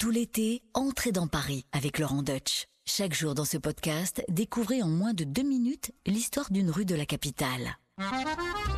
Tout l'été, entrez dans Paris avec Laurent Deutsch. Chaque jour dans ce podcast, découvrez en moins de deux minutes l'histoire d'une rue de la capitale.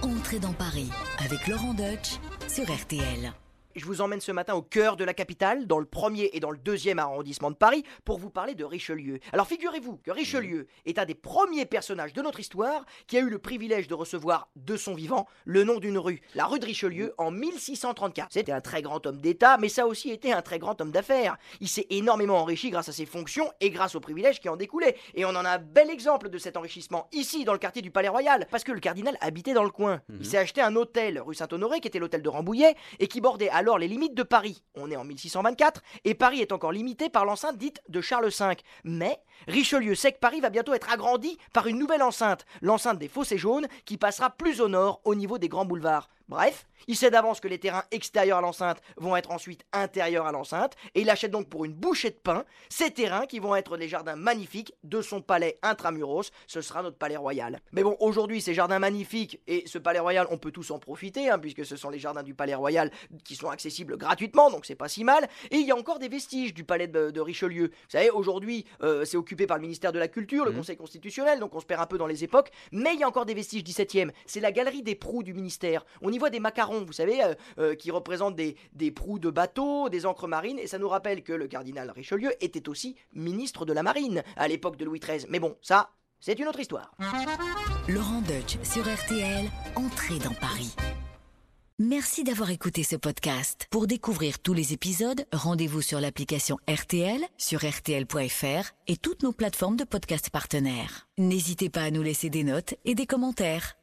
Entrez dans Paris avec Laurent Deutsch sur RTL. Je vous emmène ce matin au cœur de la capitale, dans le premier et dans le deuxième arrondissement de Paris, pour vous parler de Richelieu. Alors figurez-vous que Richelieu est un des premiers personnages de notre histoire qui a eu le privilège de recevoir de son vivant le nom d'une rue, la rue de Richelieu, en 1634. C'était un très grand homme d'État, mais ça a aussi été un très grand homme d'affaires. Il s'est énormément enrichi grâce à ses fonctions et grâce aux privilèges qui en découlaient. Et on en a un bel exemple de cet enrichissement ici, dans le quartier du Palais Royal, parce que le cardinal habitait dans le coin. Il s'est acheté un hôtel rue Saint-Honoré, qui était l'hôtel de Rambouillet, et qui bordait alors les limites de Paris. On est en 1624 et Paris est encore limité par l'enceinte dite de Charles V. Mais Richelieu sait que Paris va bientôt être agrandi par une nouvelle enceinte, l'enceinte des Fossés jaunes, qui passera plus au nord au niveau des grands boulevards. Bref, il sait d'avance que les terrains extérieurs à l'enceinte vont être ensuite intérieurs à l'enceinte, et il achète donc pour une bouchée de pain ces terrains qui vont être les jardins magnifiques de son palais intramuros, ce sera notre palais royal. Mais bon, aujourd'hui, ces jardins magnifiques et ce palais royal, on peut tous en profiter, hein, puisque ce sont les jardins du palais royal qui sont accessibles gratuitement, donc c'est pas si mal, et il y a encore des vestiges du palais de, de Richelieu. Vous savez, aujourd'hui, euh, c'est occupé par le ministère de la Culture, le Conseil constitutionnel, donc on se perd un peu dans les époques, mais il y a encore des vestiges 17e, c'est la galerie des proues du ministère. On y voit des macarons, vous savez, euh, euh, qui représentent des, des proues de bateaux, des encres marines, et ça nous rappelle que le cardinal Richelieu était aussi ministre de la marine à l'époque de Louis XIII. Mais bon, ça, c'est une autre histoire. Laurent Deutsch sur RTL, entrez dans Paris. Merci d'avoir écouté ce podcast. Pour découvrir tous les épisodes, rendez-vous sur l'application RTL, sur rtl.fr et toutes nos plateformes de podcast partenaires. N'hésitez pas à nous laisser des notes et des commentaires.